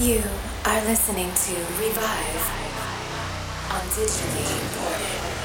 You are listening to Revive on Digitally Imported.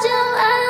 就爱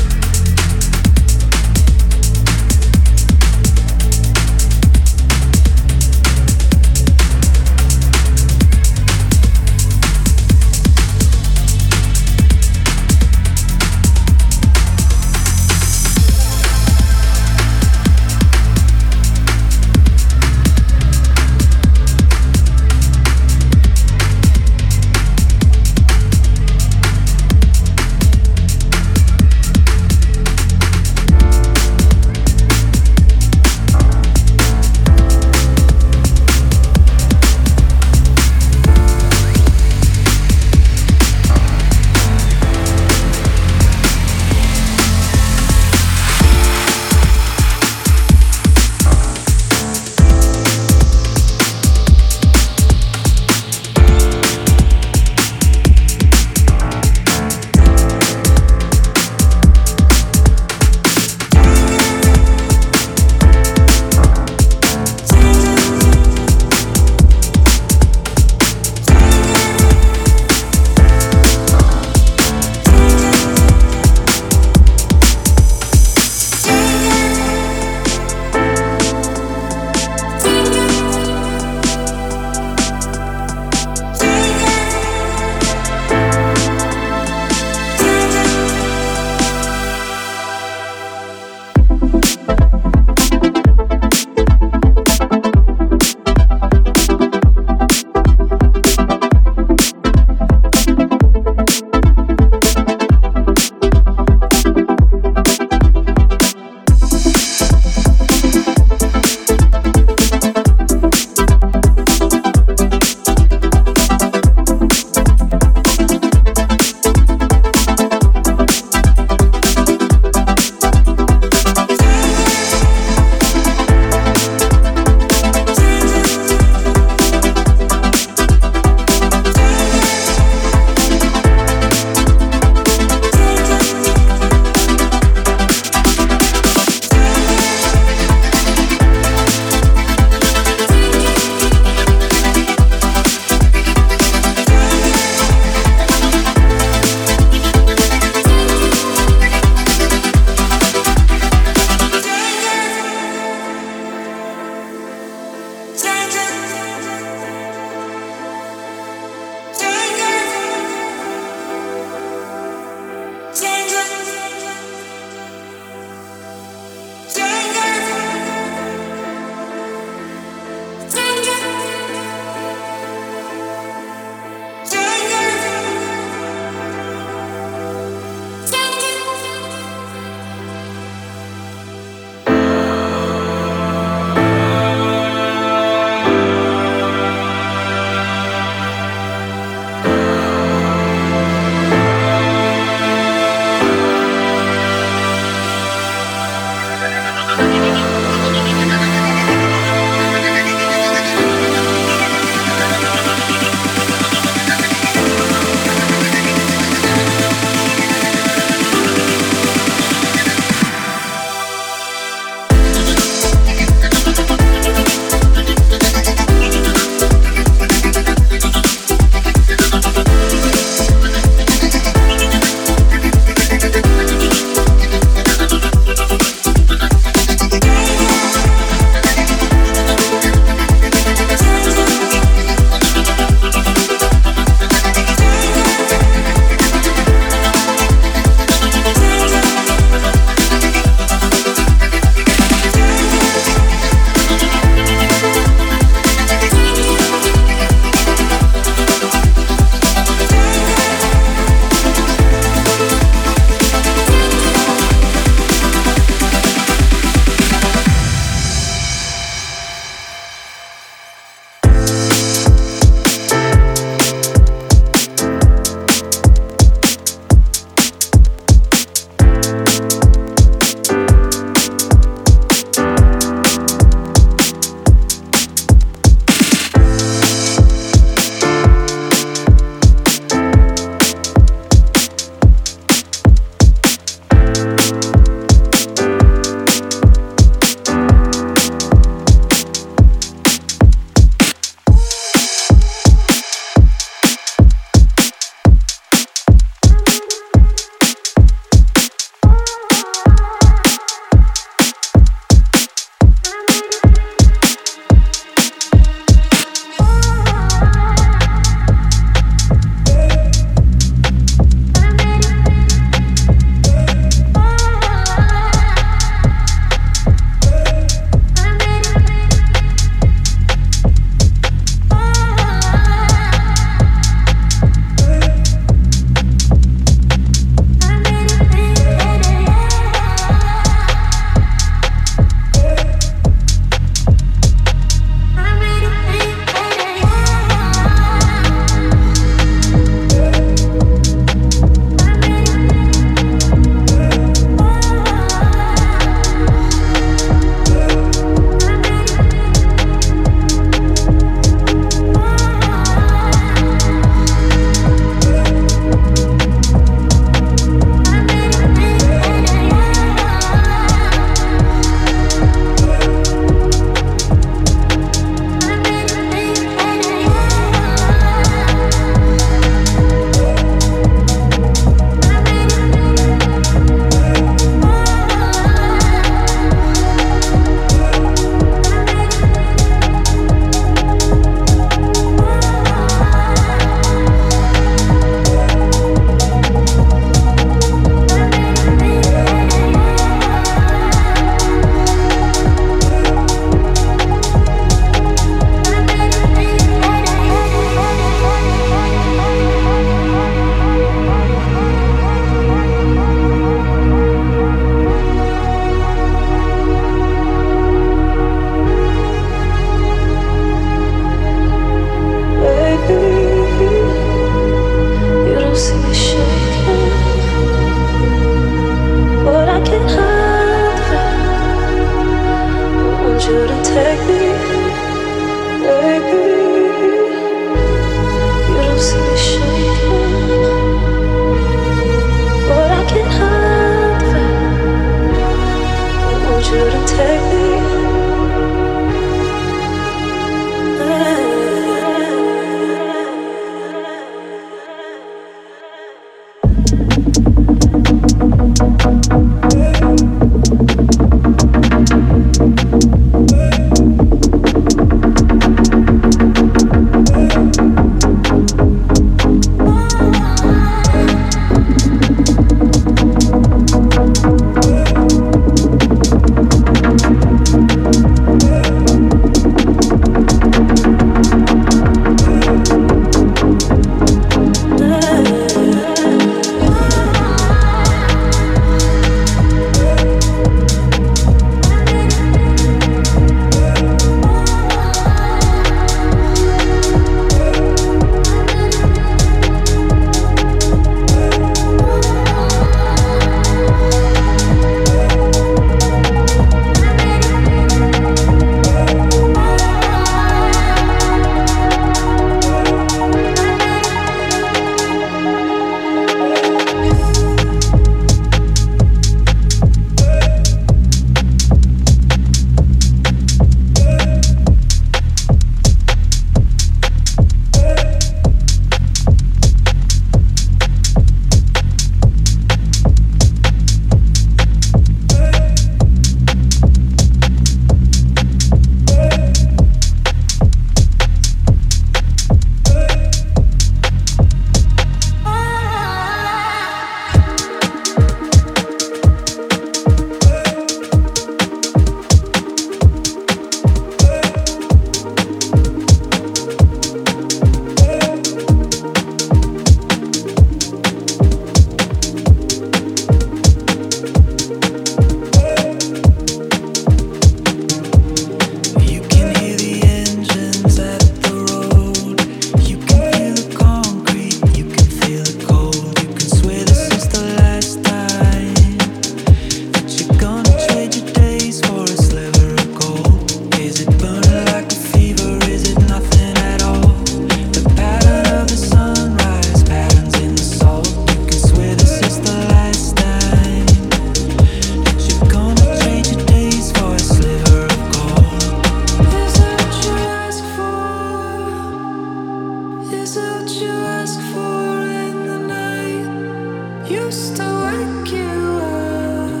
Used to wake you up.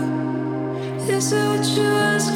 Is it what you ask